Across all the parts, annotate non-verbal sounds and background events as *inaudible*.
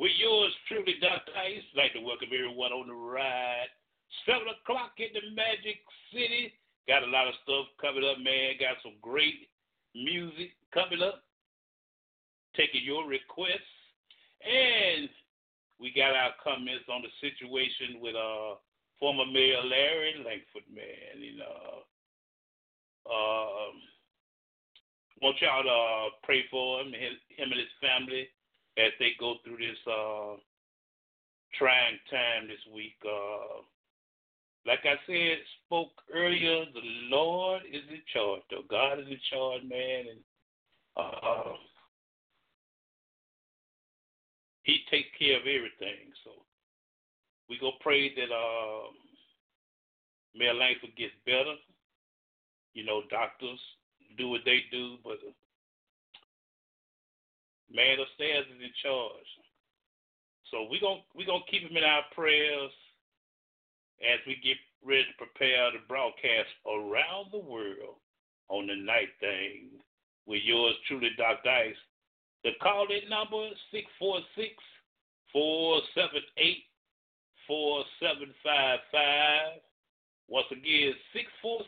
With yours truly, Dr. Ice. I'd like to welcome everyone on the ride. Seven o'clock in the Magic City. Got a lot of stuff coming up, man. Got some great music coming up. Taking your requests. And we got our comments on the situation with uh former Mayor Larry Langford, man. You know. Um want y'all to uh, pray for him, him and his family as they go through this uh, trying time this week. Uh, like I said, spoke earlier, the Lord is in charge. Though God is in charge, man, and uh, He takes care of everything. So we go pray that uh, Mayor Langford gets better. You know, doctors do what they do, but man upstairs is in charge. So we gonna we gonna keep him in our prayers as we get ready to prepare to broadcast around the world on the night thing with yours truly, Dr. Ice. The call in number six four six four eight four seven. Once again, six four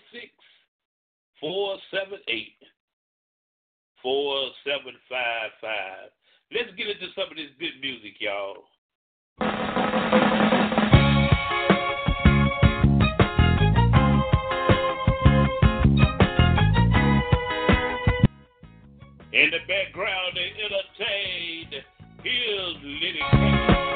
six four seven eight four seven five five. Let's get into some of this good music, y'all. In the background, they entertained. Here's King.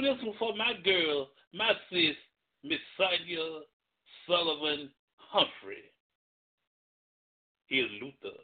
This one for my girl, my sis, Miss Sonia Sullivan Humphrey. Here's Luther.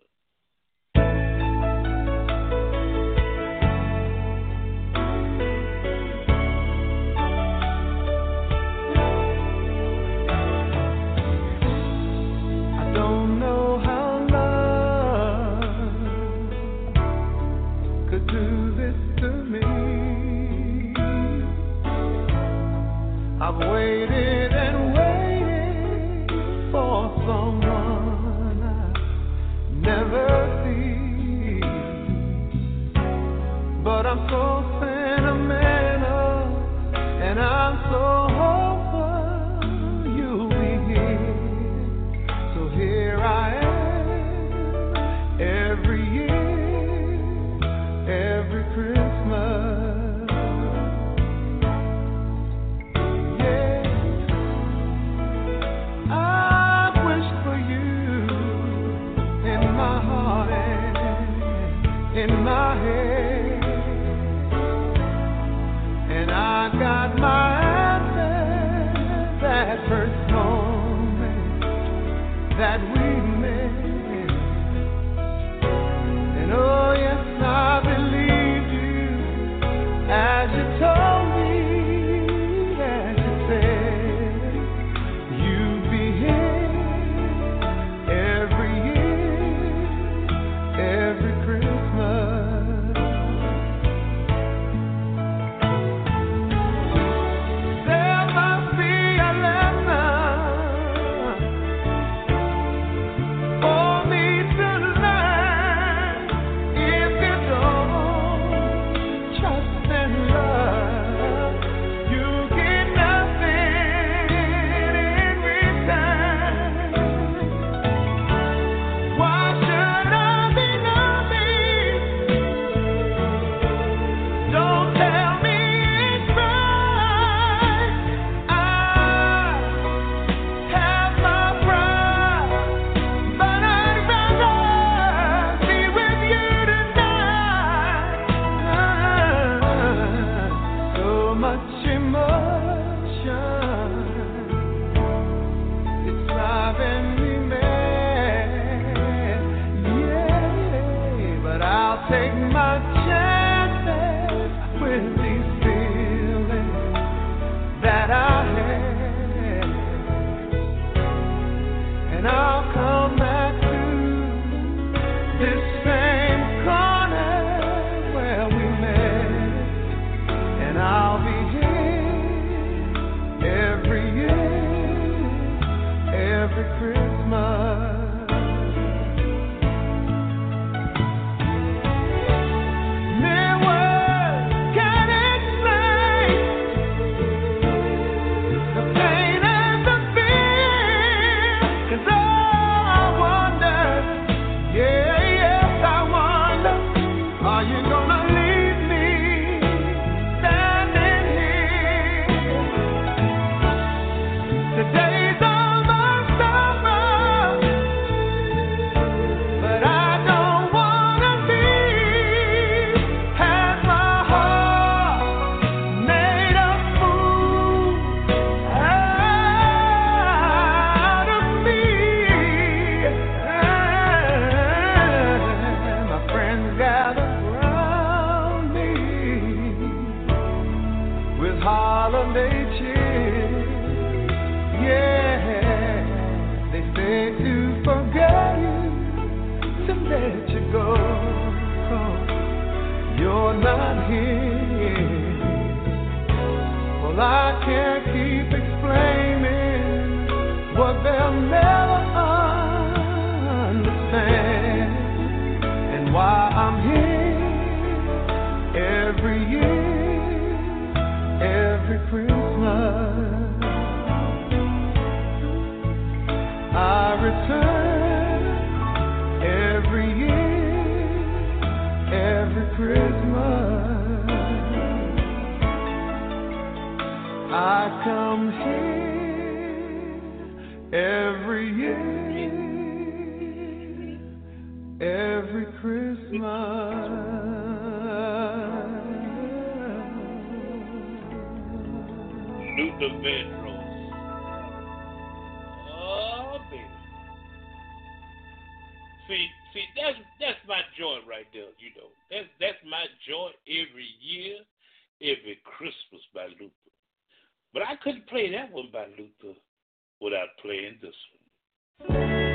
every year, every Christmas. Luther Vandross. Oh, baby. See, see, that's that's my joy right there. You know, that's that's my joy every year, every Christmas by Luther. But I couldn't play that one by Luther without playing this one.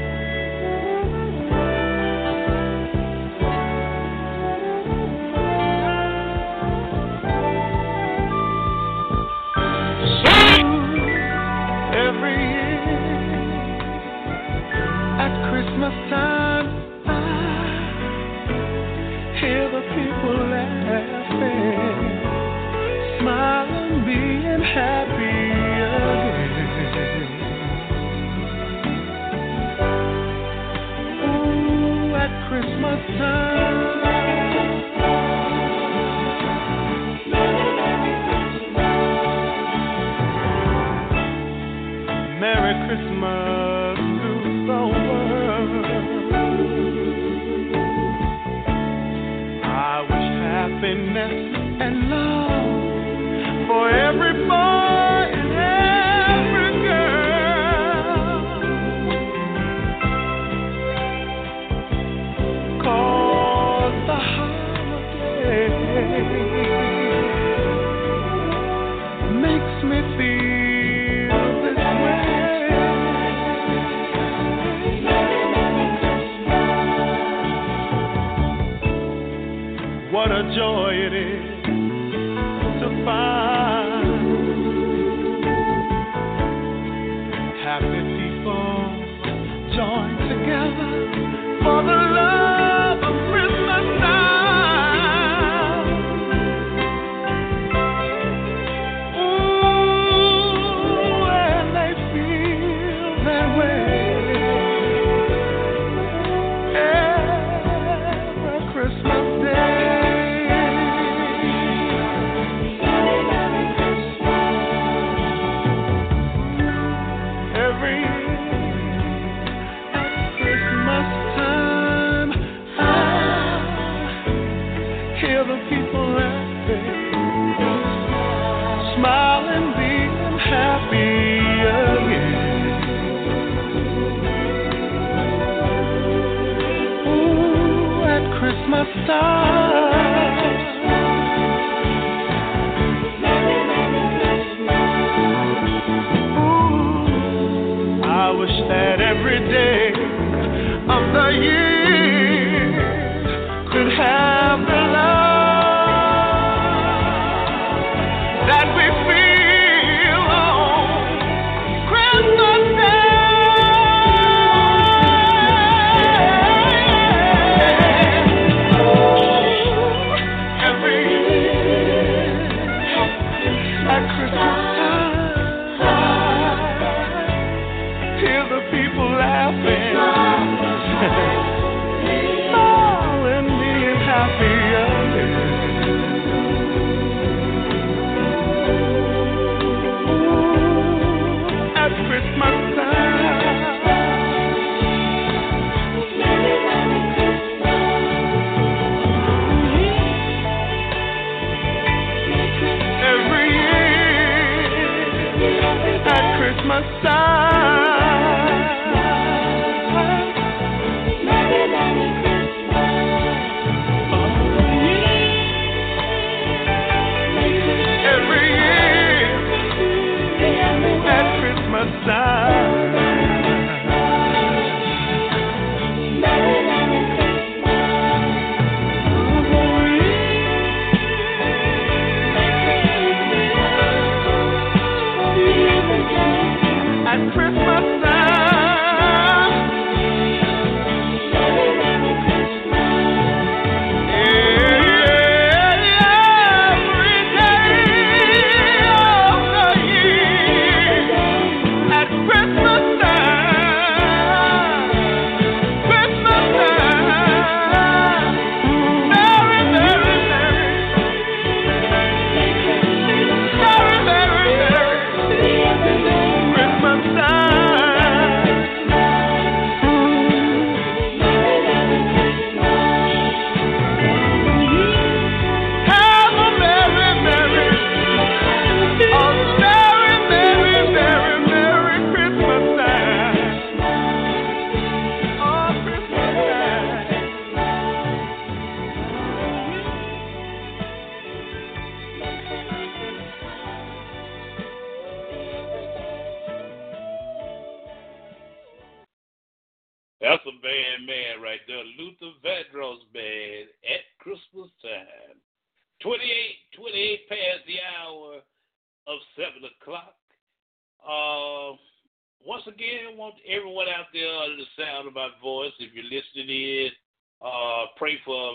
For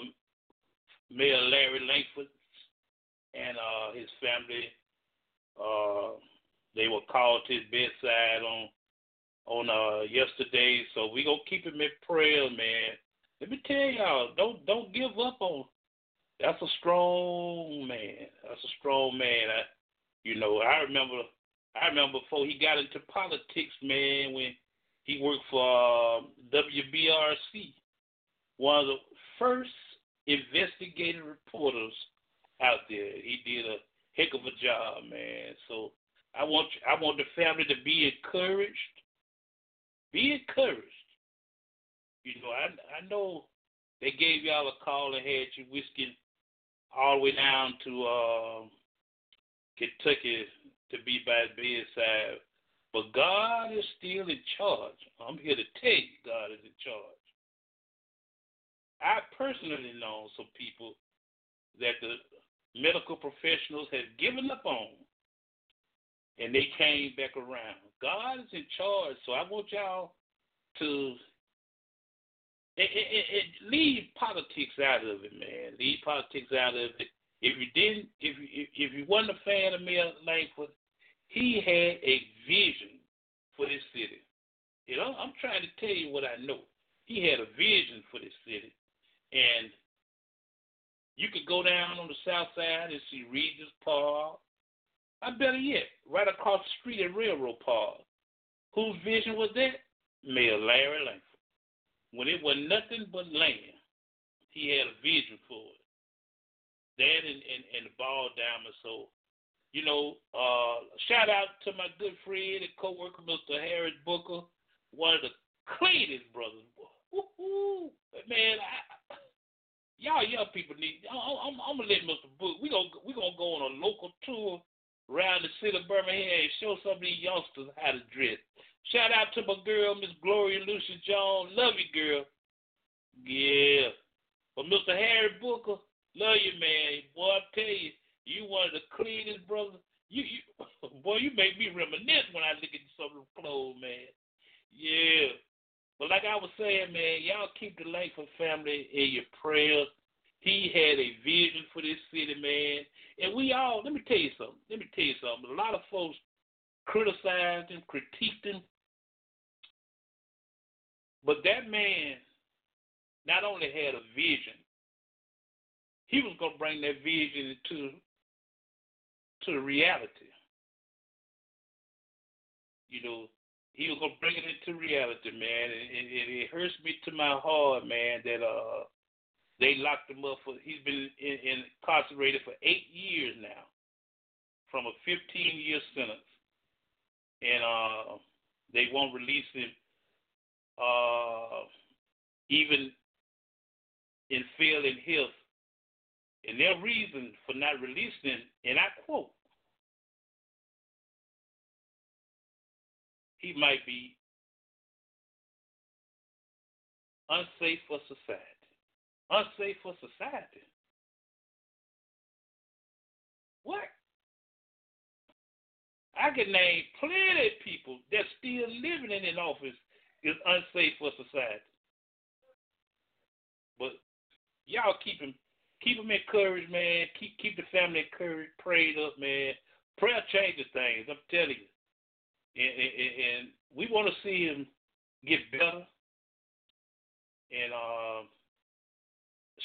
Mayor Larry Langford and uh, his family. Uh, they were called to his bedside on on uh, yesterday, so we gonna keep him in prayer, man. Let me tell y'all, don't don't give up on. That's a strong man. That's a strong man. I, you know, I remember I remember before he got into politics, man, when he worked for uh, WBRC, one of the first investigative reporters out there. He did a heck of a job, man. So I want I want the family to be encouraged. Be encouraged. You know, I I know they gave y'all a call and had you whisking all the way down to uh, Kentucky to be by his bedside. But God is still in charge. I'm here to tell you God is in charge. I personally know some people that the medical professionals have given up on and they came back around. God is in charge, so I want y'all to it, it, it, leave politics out of it, man. Leave politics out of it. If you didn't, if you if you wasn't a fan of Mayor Langford, he had a vision for this city. You know, I'm trying to tell you what I know. He had a vision for this city, and you could go down on the south side and see Regis Park. I better yet, right across the street at Railroad Park. Whose vision was that? Mayor Larry Langford. When it was nothing but land, he had a vision for it. That and, and, and the ball diamond. So, you know, uh, shout out to my good friend and co-worker, Mr. Harris Booker, one of the cleanest brothers. Woo-hoo. Man, I, y'all young people need. I'm, I'm, I'm gonna let Mr. Book. We gonna we gonna go on a local tour around the city of Birmingham and show some of these youngsters how to dress. Shout out to my girl, Miss Gloria Lucia Jones. Love you, girl. Yeah. But Mr. Harry Booker, love you, man. Boy, I tell you, you one of the cleanest brothers. You, you, *laughs* boy, you make me reminisce when I look at some of the clothes, man. Yeah. But like I was saying, man, y'all keep the Langford family in your prayers. He had a vision for this city, man. And we all, let me tell you something. Let me tell you something. A lot of folks criticized him, critiqued him, but that man not only had a vision, he was going to bring that vision to to reality. You know, he was to bring it into reality, man. And, and, and it hurts me to my heart, man, that uh they locked him up for. He's been in, in, incarcerated for eight years now, from a 15 year sentence, and uh they won't release him uh, even in failing health. And their reason for not releasing, him, and I quote, he might be unsafe for society. Unsafe for society. What? I can name plenty of people that's still living in an office is unsafe for society. But y'all keep him keep him encouraged, man. Keep keep the family encouraged, prayed up, man. Prayer changes things. I'm telling you, and, and, we want to see him get better. And uh,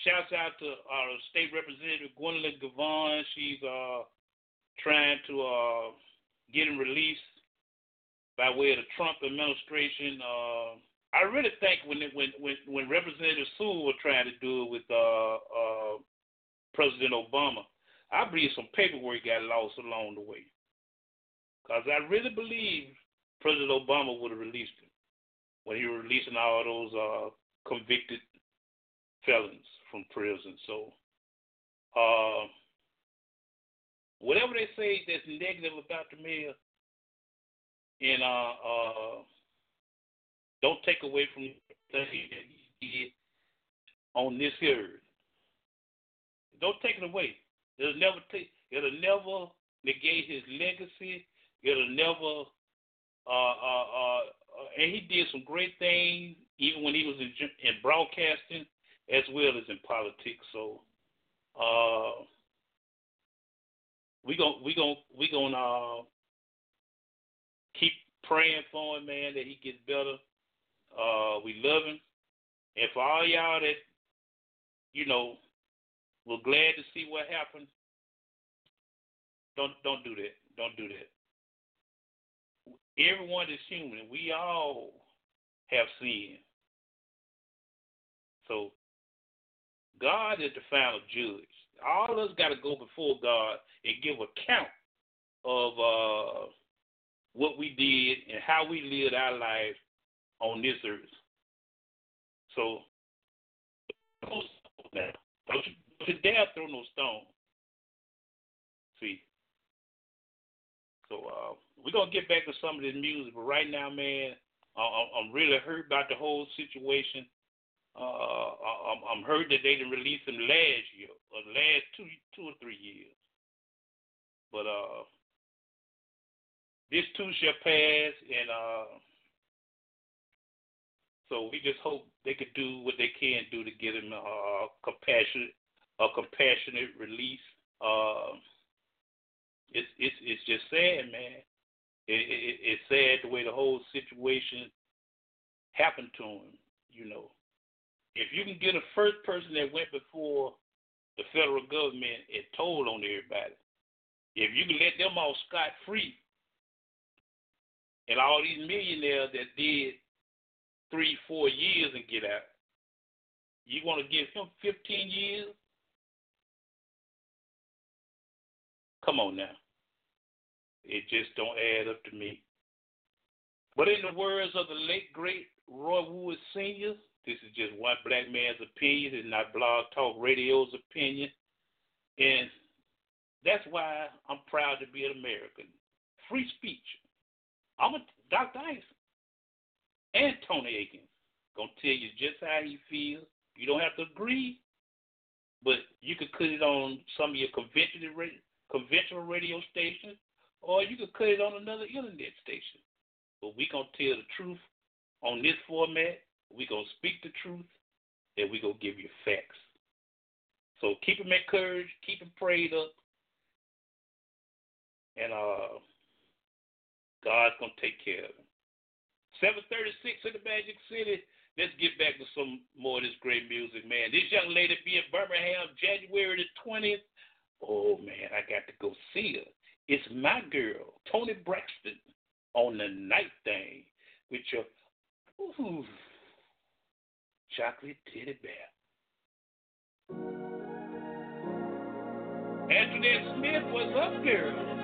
shouts out to our state representative Juandalynn Givan. She's uh, trying to uh, get him released by way of the Trump administration. Uh, I really think when when when when Representative Sewell was trying to do it with uh, uh, President Obama, I believe some paperwork got lost along the way. Because I really believe President Obama would have released him when he was releasing all those uh, convicted felons from prison. So, uh, whatever they say that's negative about the mayor, and uh, uh, don't take away from things that he did on this earth. Don't take it away. It'll never take. It'll never negate his legacy. It'll never. Uh, uh, uh, uh, and he did some great things, even when he was in, in broadcasting as well as in politics. So, uh, we gon' we gon' we gonna uh, keep praying for him, man, that he gets better. Uh, we love him, and for all y'all that you know we're glad to see what happened. Don't don't do that. Don't do that. Everyone is human. We all have sin. So God is the final judge. All of us got to go before God and give account of uh, what we did and how we lived our life on this earth. So don't you, dare throw no stone. See. So uh, we're gonna get back to some of this music, but right now, man, I'm really hurt about the whole situation. Uh, I'm, I'm hurt that they didn't release him last year, or last two, two or three years. But uh, this too shall pass, and uh, so we just hope they could do what they can do to get him a compassionate, a compassionate release. Uh, it's it's it's just sad, man. It, it, it's sad the way the whole situation happened to him. You know, if you can get a first person that went before the federal government and told on everybody, if you can let them off scot free, and all these millionaires that did three, four years and get out, you want to give him 15 years? Come on now. It just don't add up to me. But in the words of the late great Roy Wood Sr., this is just one black man's opinion, it's not Blog Talk Radio's opinion. And that's why I'm proud to be an American. Free speech. I'm a Dr. Ice and Tony Akins gonna tell you just how he feels. You don't have to agree, but you could put it on some of your conventional radio stations, or you could cut it on another internet station. But we gonna tell the truth on this format. We gonna speak the truth, and we gonna give you facts. So keep him encouraged, keep him prayed up, and uh, God's gonna take care of him. 736 in the Magic City. Let's get back to some more of this great music, man. This young lady be in Birmingham January the 20th. Oh, man, I got to go see her. It's my girl, Toni Braxton, on the night thing with your ooh, chocolate teddy bear. Antoinette Smith was up, girl.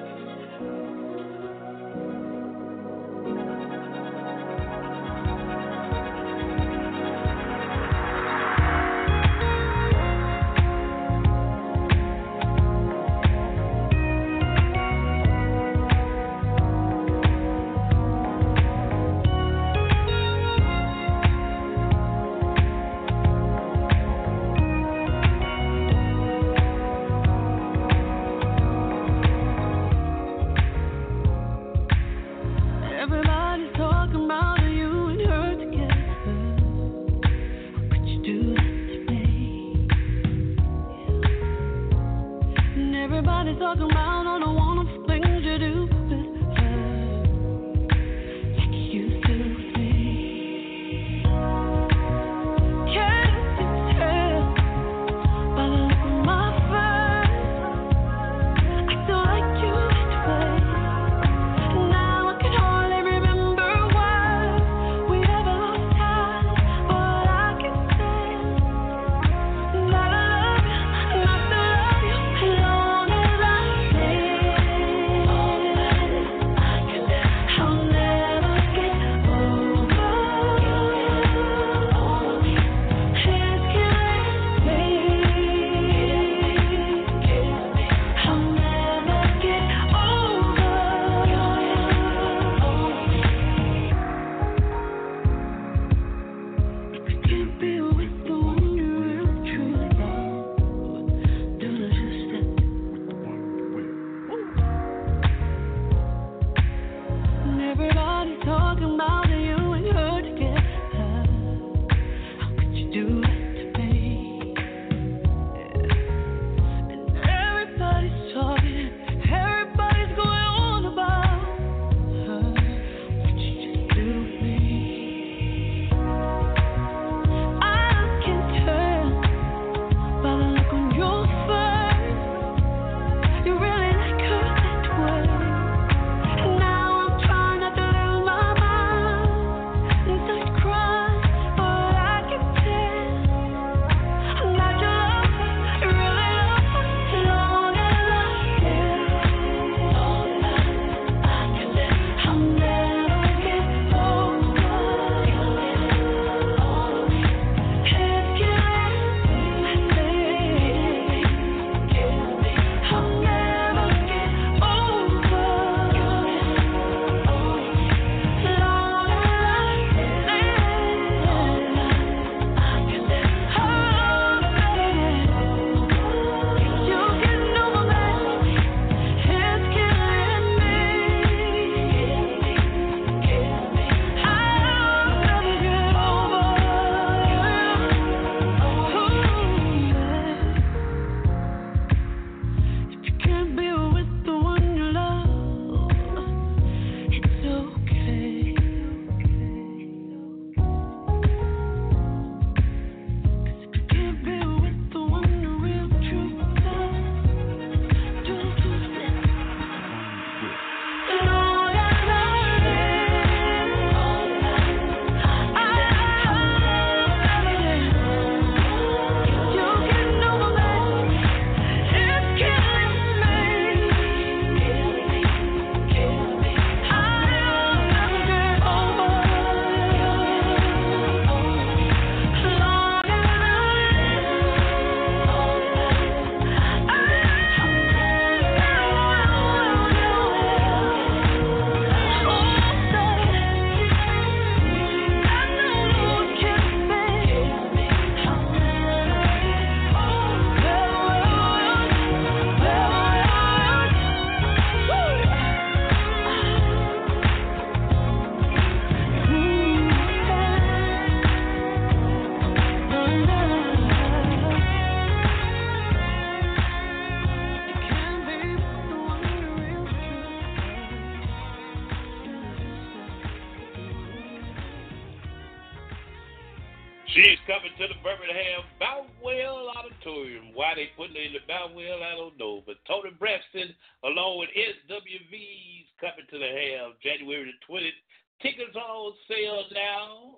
She's coming to the Birmingham Boutwell Auditorium. Why they putting her in the Boutwell, I don't know. But Toni Braxton, along with SWV's, coming to the Ham January the 20th. Tickets on sale now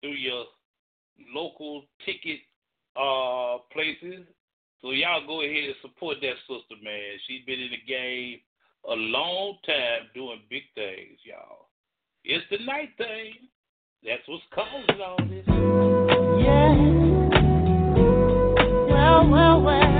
through your local ticket uh places. So y'all go ahead and support that sister, man. She's been in the game a long time doing big things, y'all. It's the night thing. That's what's causing all this. Yeah. Well, well, well.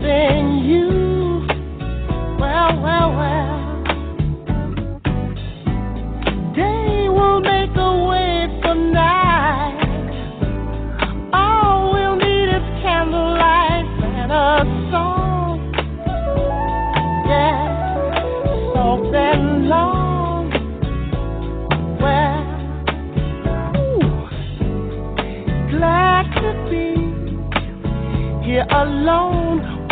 Loving you. Well, well, well. Day will make a way for night. All we'll need is candlelight and a song. Yeah, soft and long. Well, glad to be here alone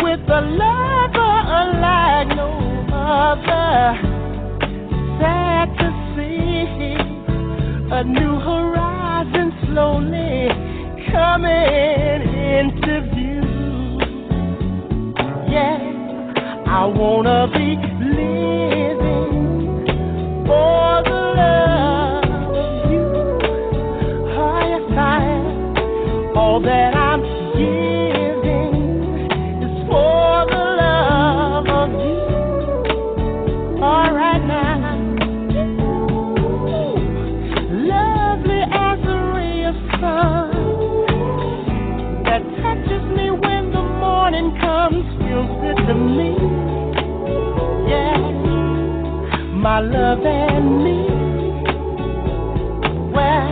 with a lover unlike no other. Sad to see a new horizon slowly coming into view. Yeah, I wanna be living for the love of you. Oh, yes. All that to me. Yeah, my love and me. Well,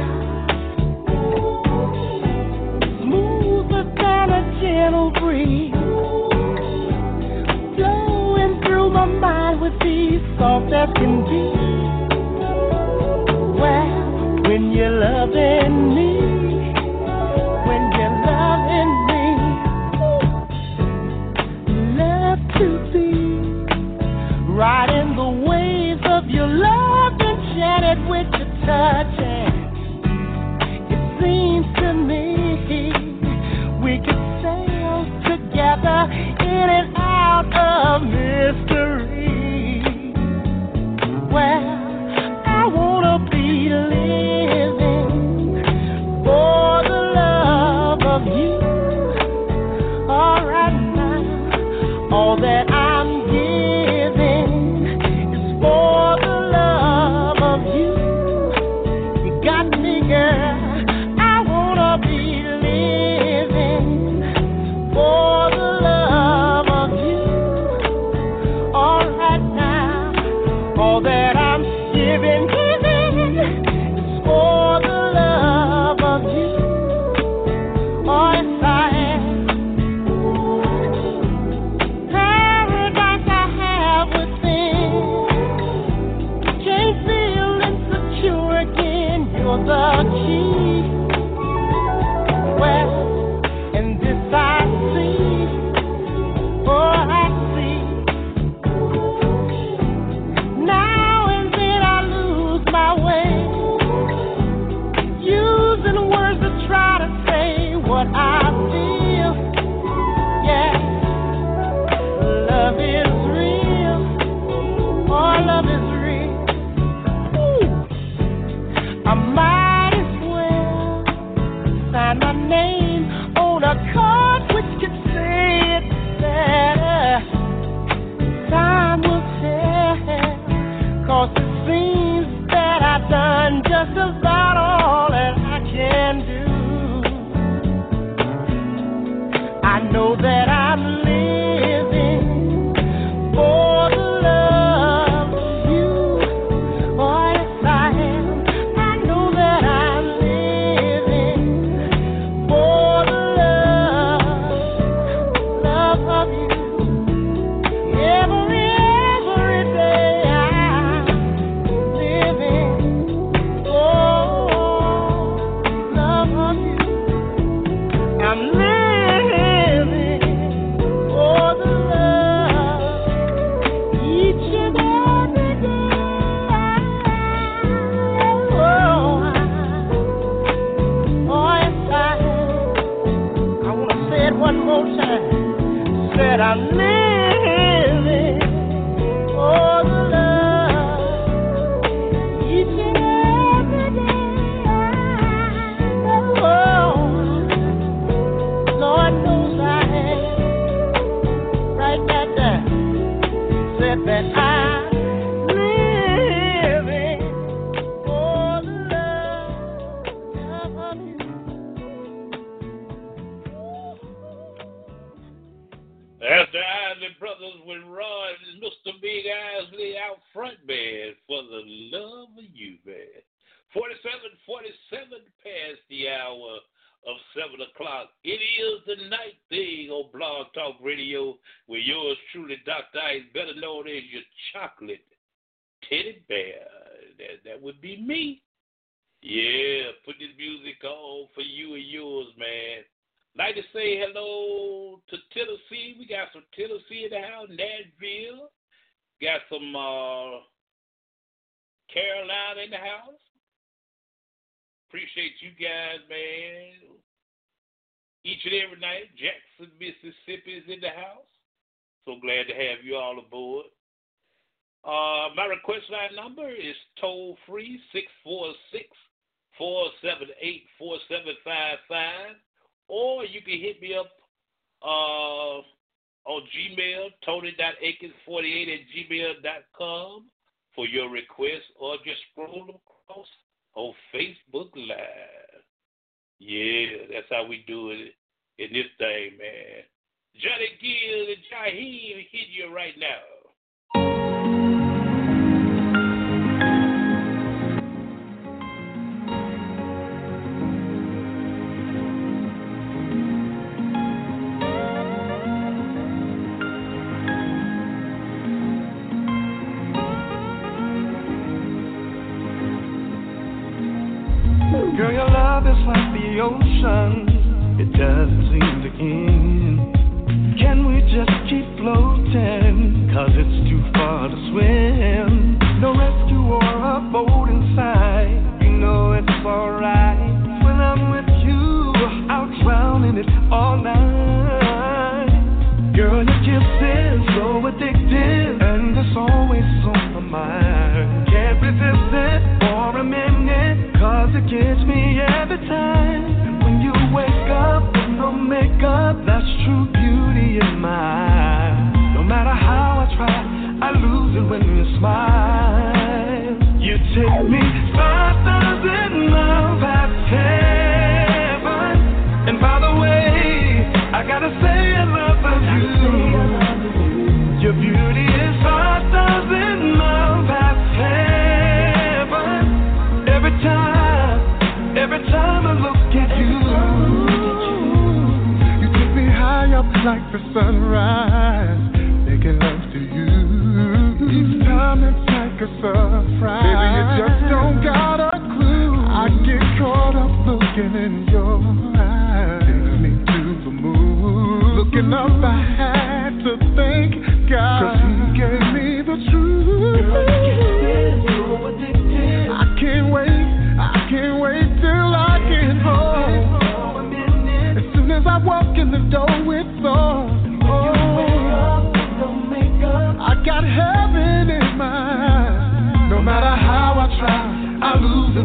smoother than a gentle breeze, flowing through my mind with ease, soft as can be. Well, when you're loving me, riding the waves of your love, enchanted with your touch.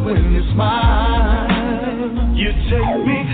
when you smile. You take me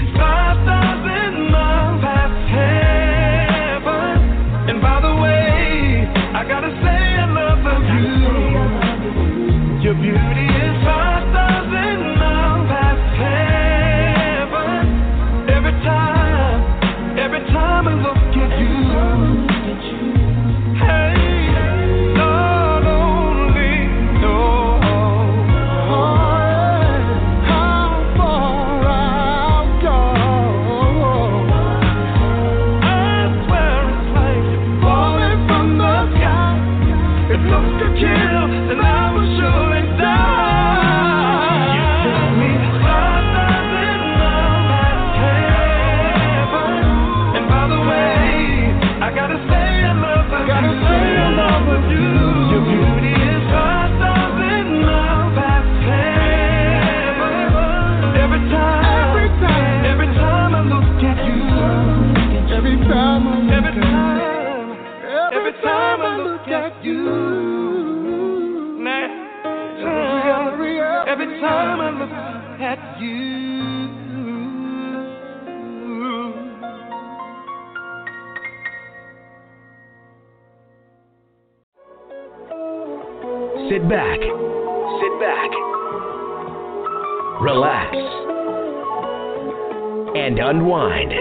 Sit back. Sit back. Relax. And unwind.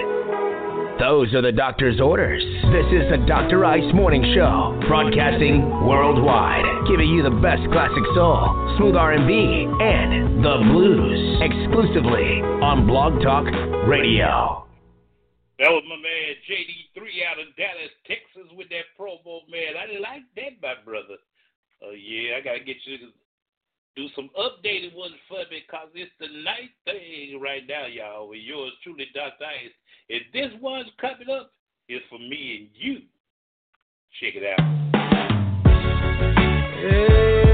Those are the doctor's orders. This is the Dr. Ice Morning Show, broadcasting worldwide, giving you the best classic soul, smooth R&B, and the blues, exclusively on Blog Talk Radio. That was my man JD3 out of Dallas, Texas, with that promo, man. I like that, my brother. Oh, yeah, I got to get you to do some updated ones for me because it's the night thing right now, y'all, with yours truly, Dr. Ice. If this one's coming up, it's for me and you. Check it out. Hey.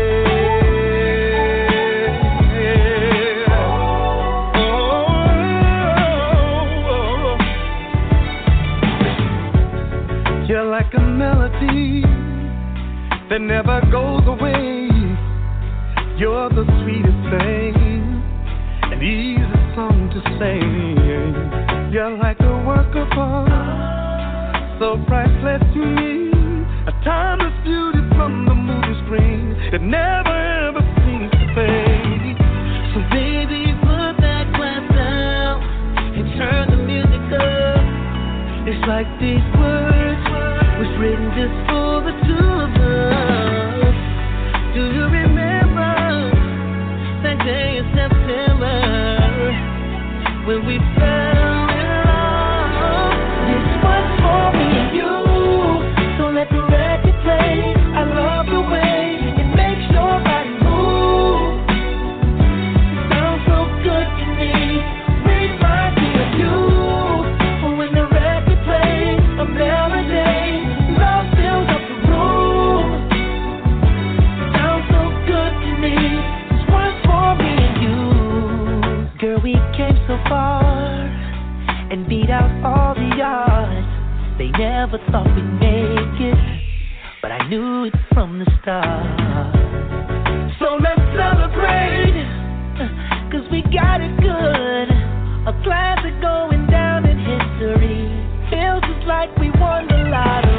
that never goes away. You're the sweetest thing, and easiest song to sing. You're like a work of art, so priceless to me. A timeless beauty from the movie screen that never ever seems to fade. So baby, put that glass down and turn the music up. It's like these words. and beat out all the odds. They never thought we'd make it, but I knew it from the start. So let's celebrate, cause we got it good. A classic going down in history. Feels just like we won the lottery.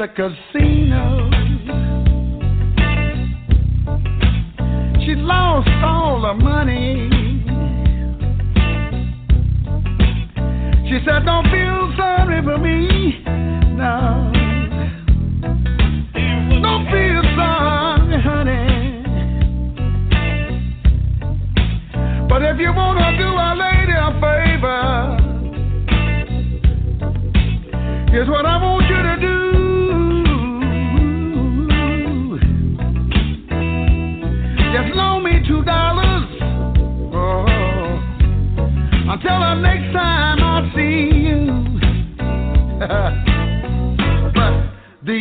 the casino. She lost all her money. She said, Don't feel sorry for me. No. Don't feel sorry, honey. But if you want to do a lady a favor, here's what I want.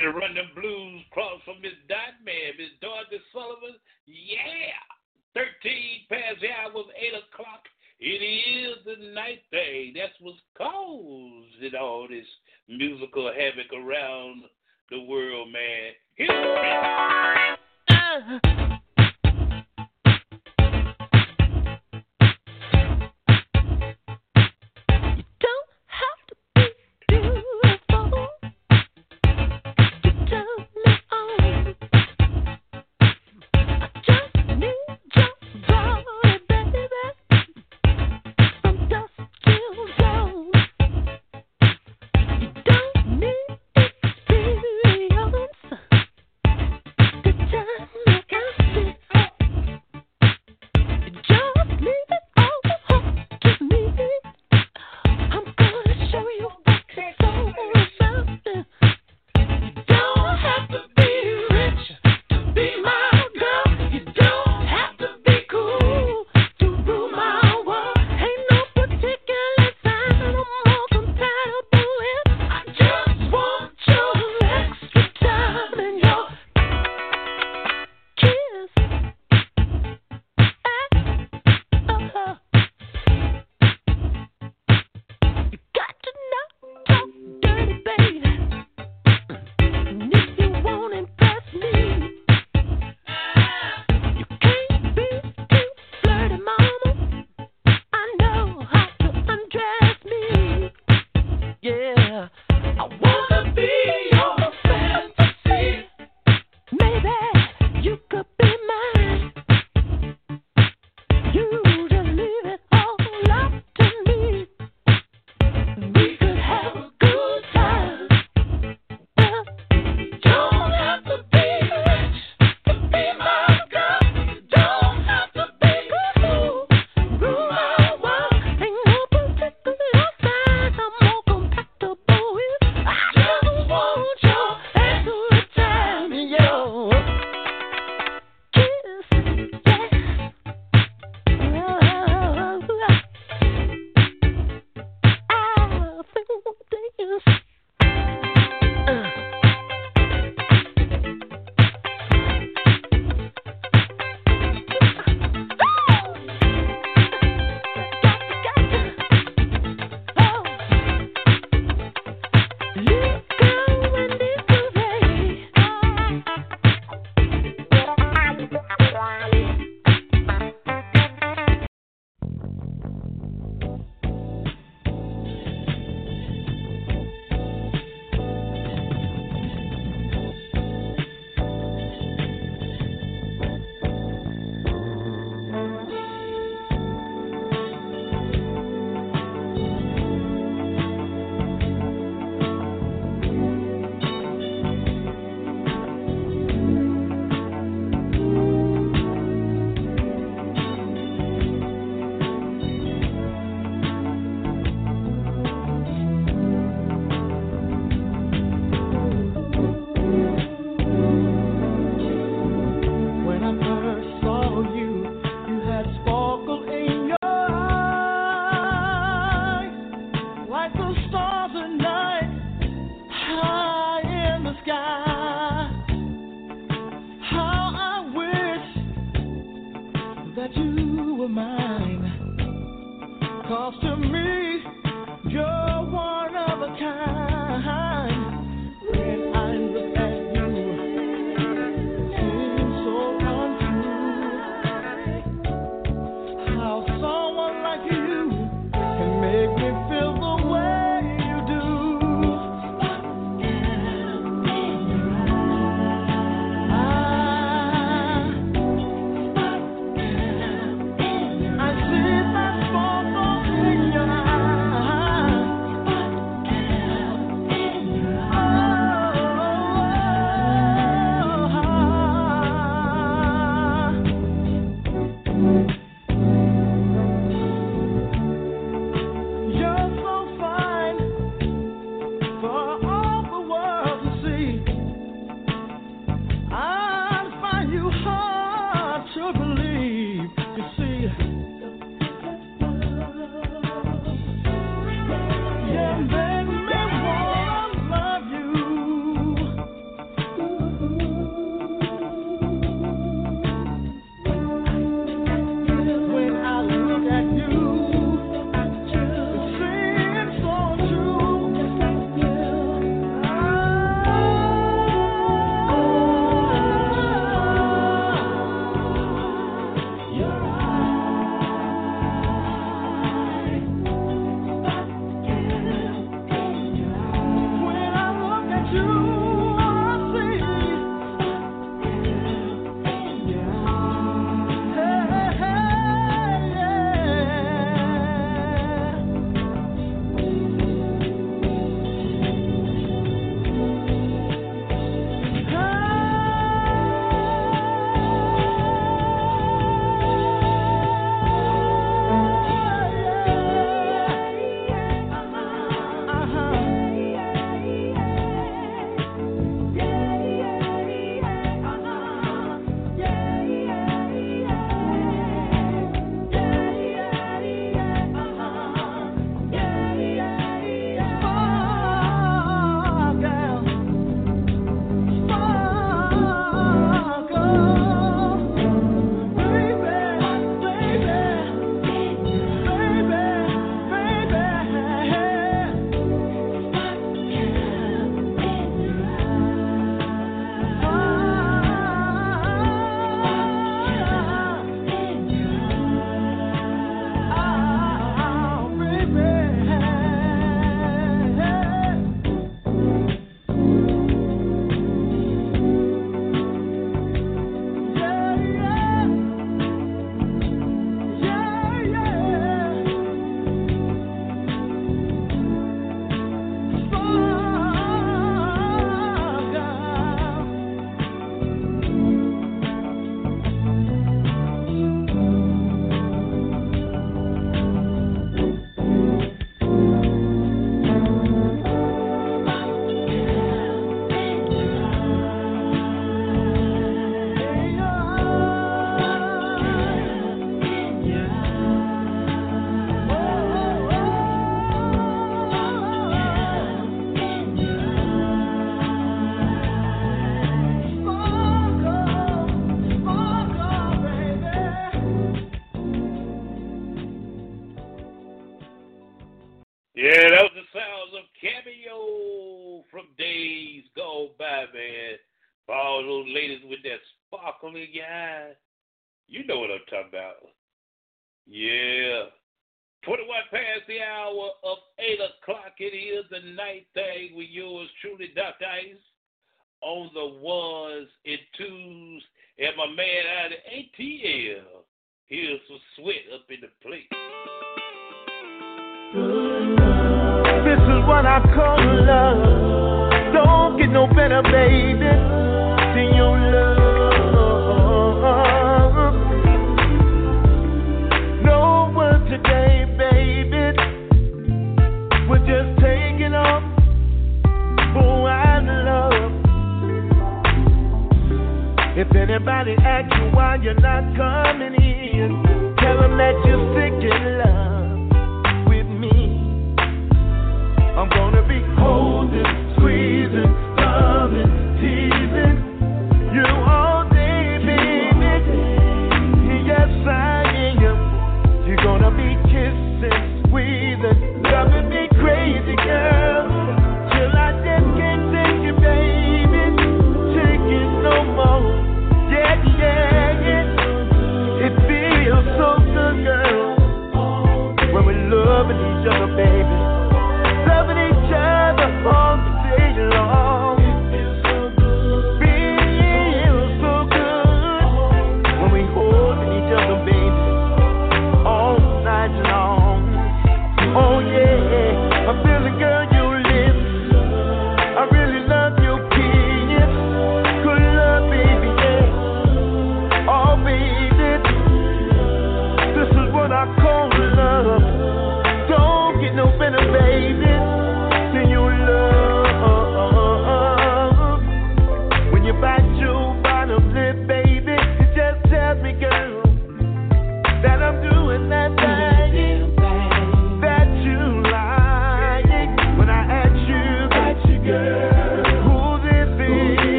Better run them blues cross from Miss Dot Man, Miss Dorothy Sullivan. Yeah. 13 past the hour was 8 o'clock. It is the night thing. That's what's causing all this musical havoc around the world, man.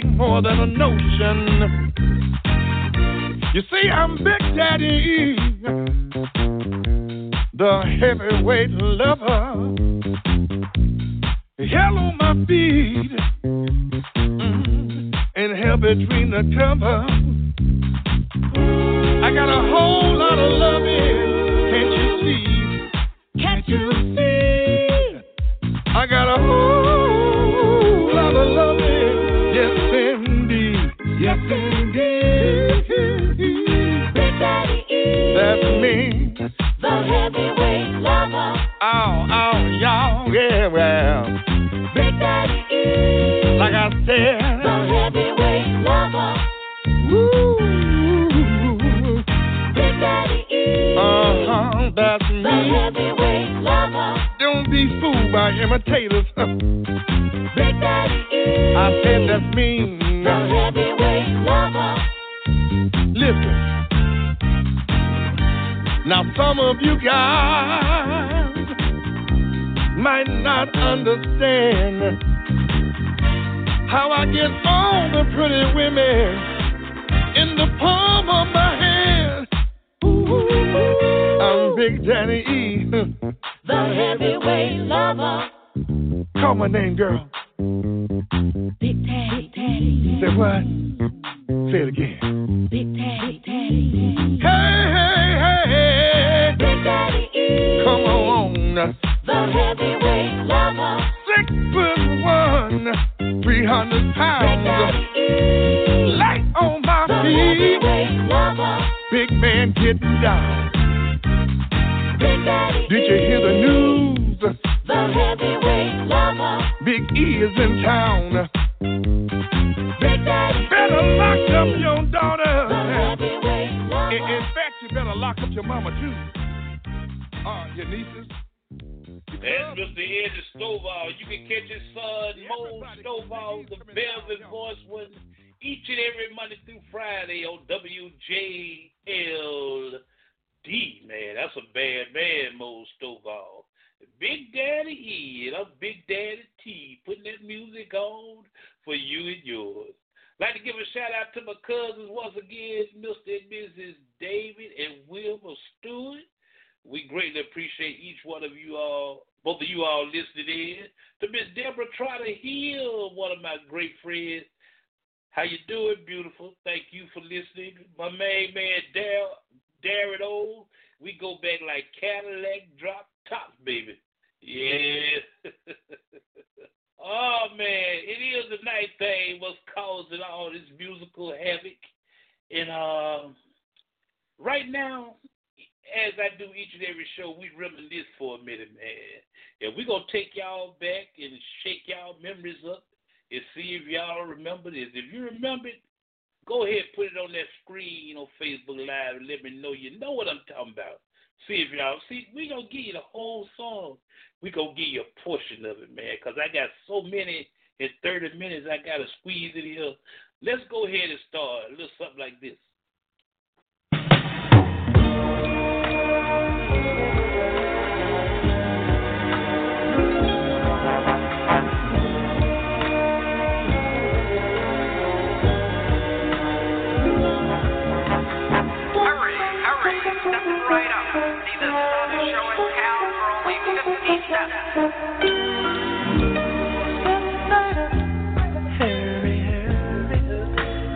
take more than a notion. You see, I'm Big Daddy, the heavyweight lover. Hell on my feet.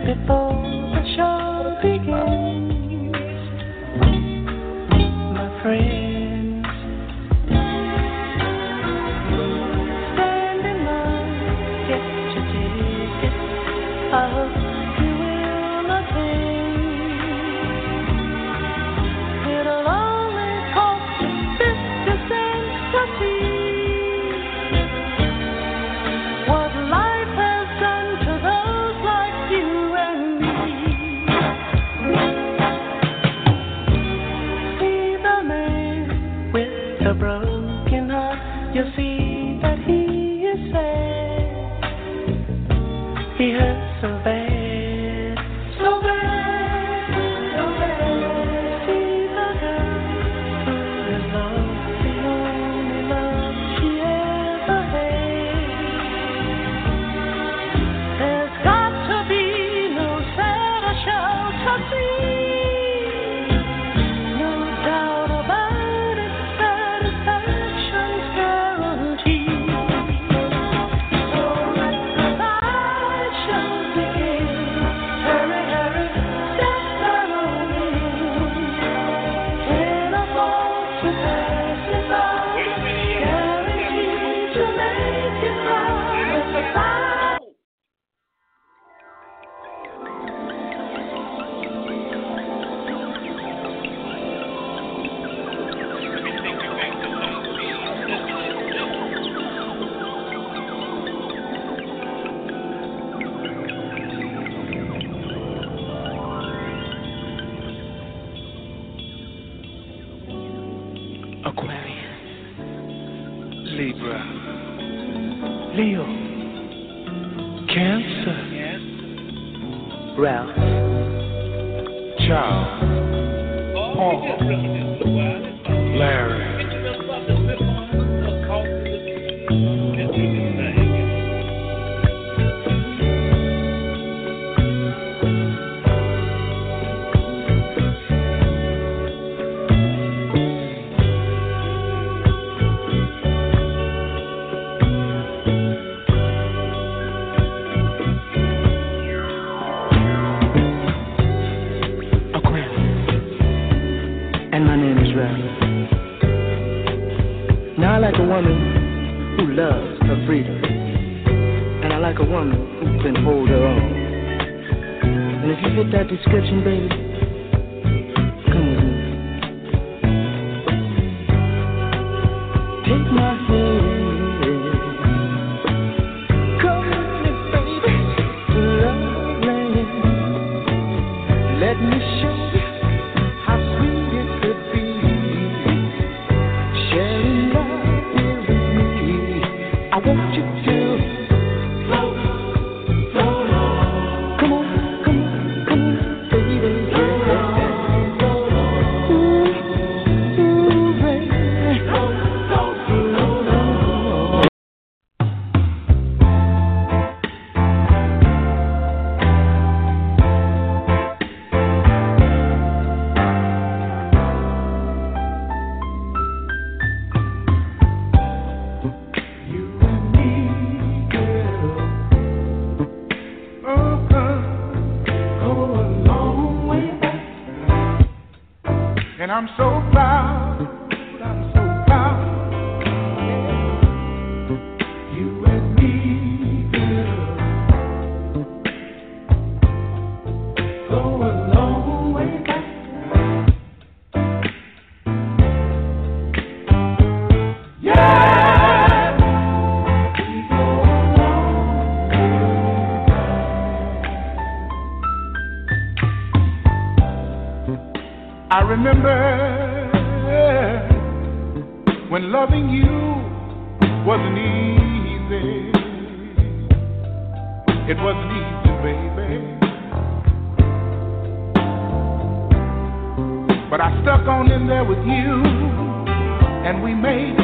people. remember when loving you wasn't easy. It wasn't easy, baby. But I stuck on in there with you, and we made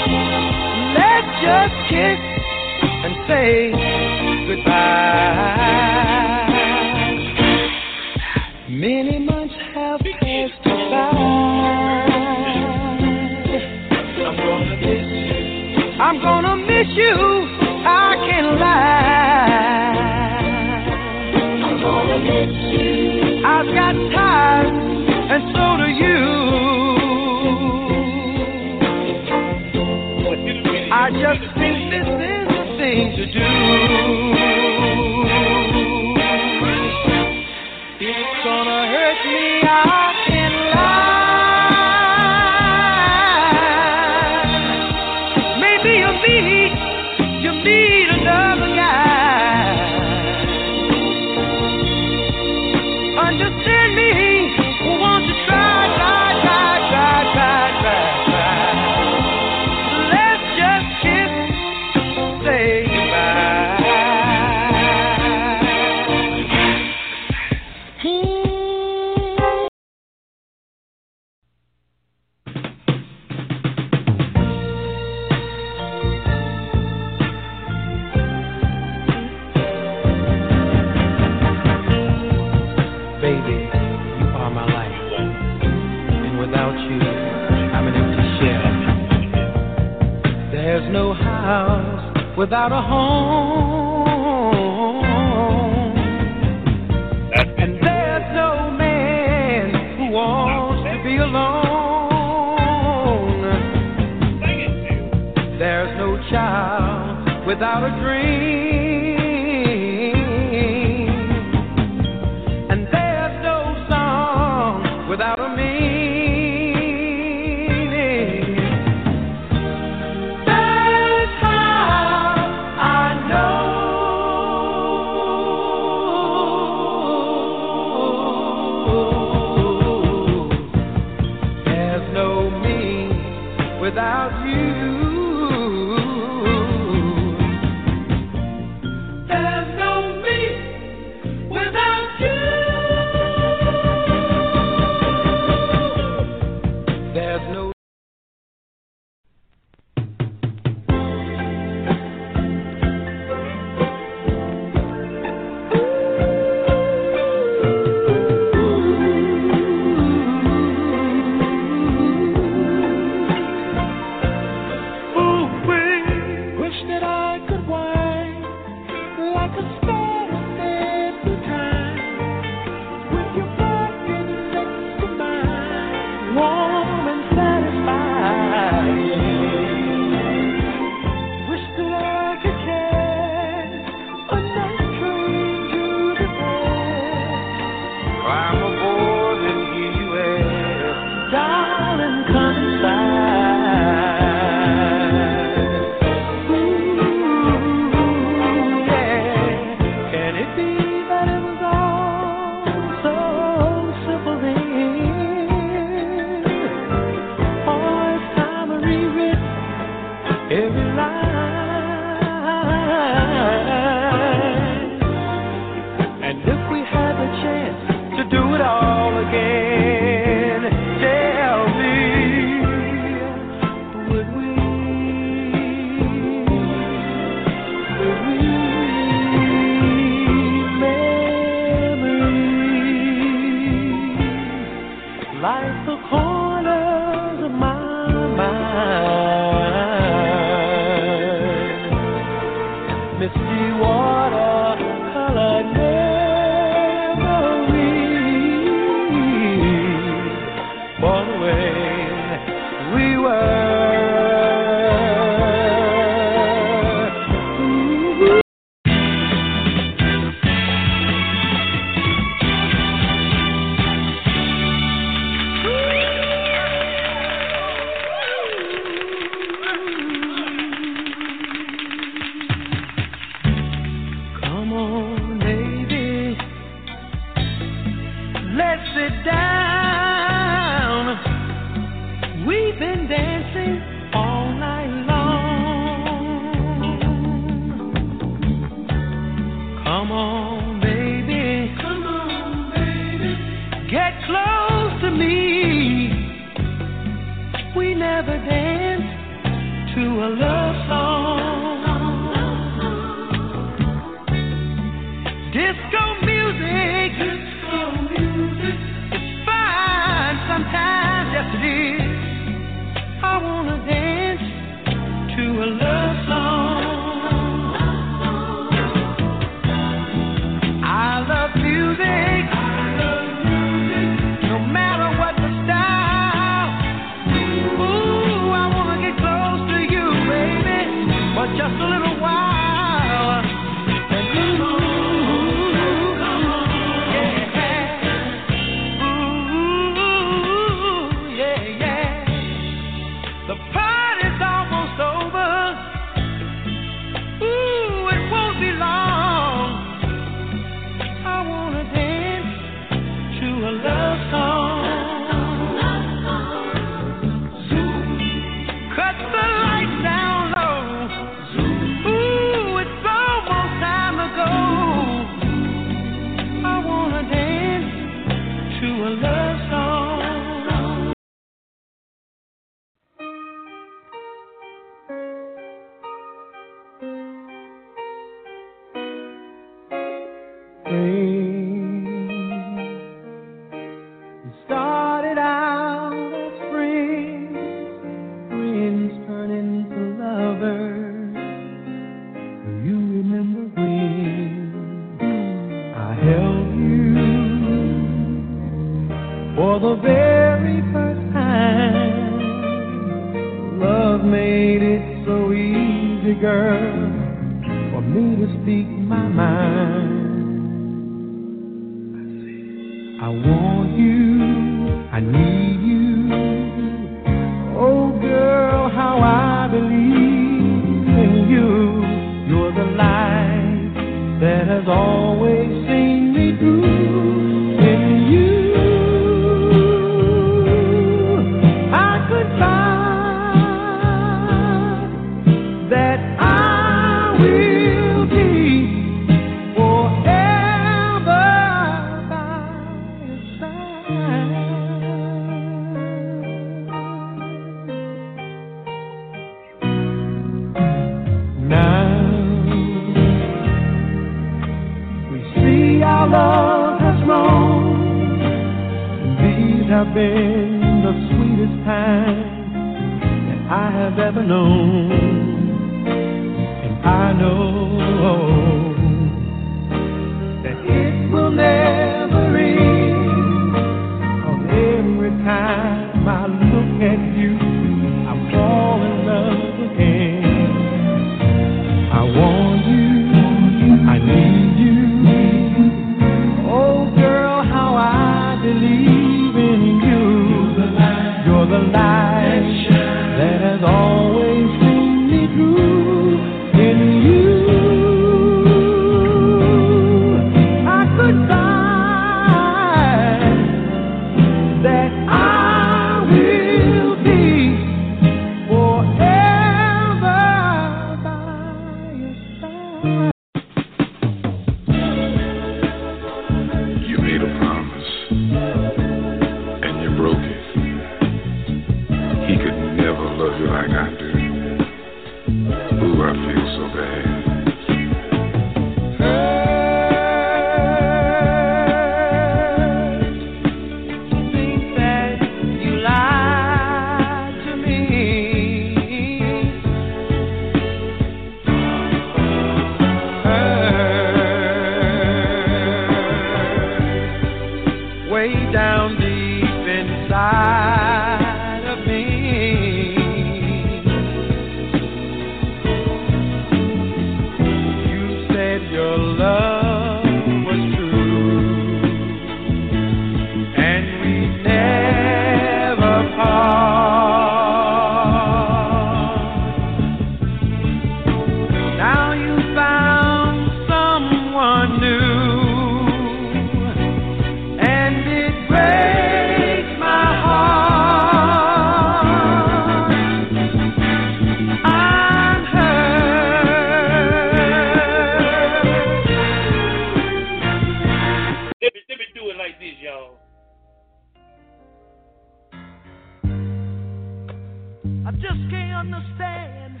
I just can't understand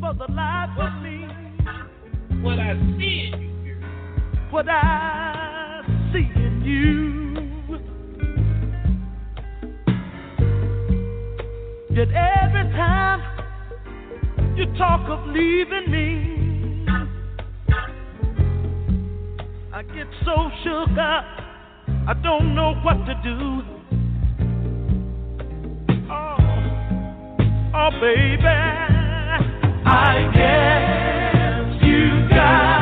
for the life of me what I see in you. What I see in you. Yet every time you talk of leaving me, I get so shook up. I don't know what to do. Oh, baby, I guess you got.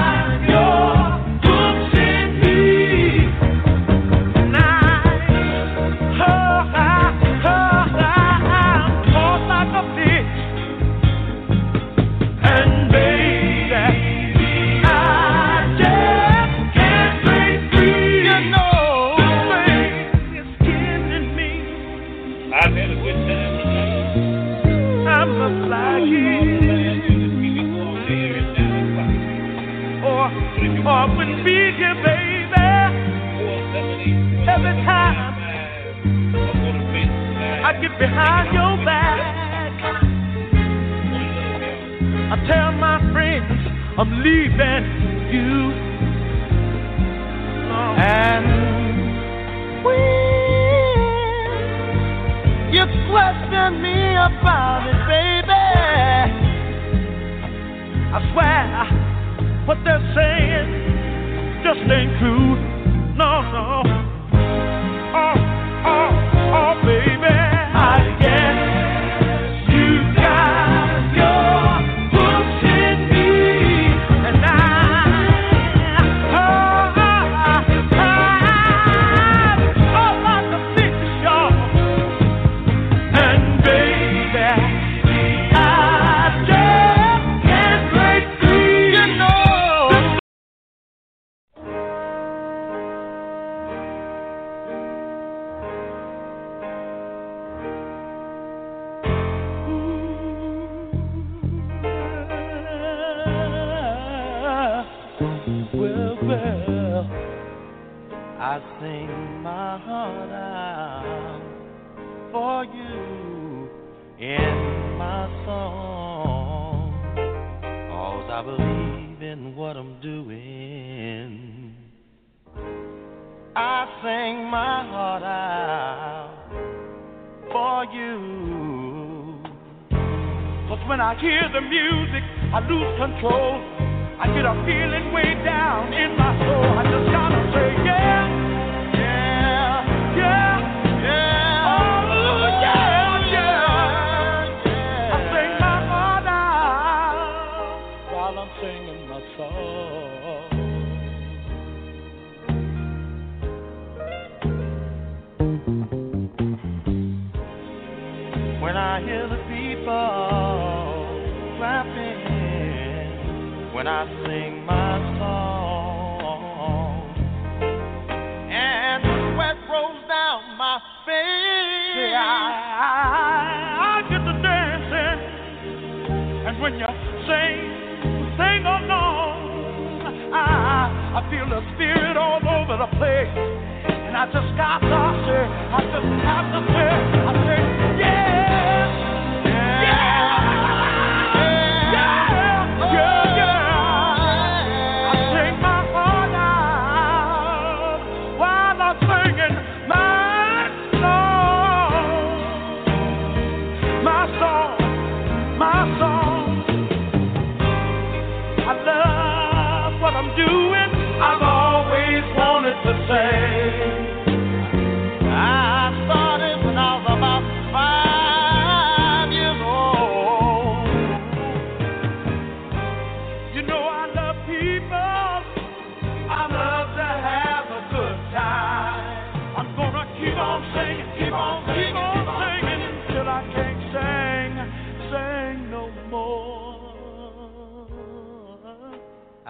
behind your back. I tell my friends I'm leaving you. And when you question me about it, baby, I swear what they're saying.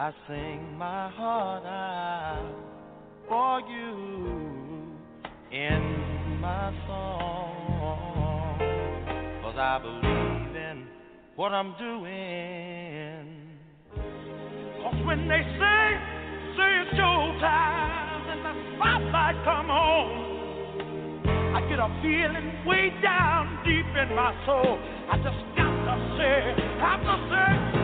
I sing my heart out for you in my song. Cause I believe in what I'm doing. Cause when they say, say it's your time and the spotlight come on, I get a feeling way down deep in my soul. I just got to say, have to say.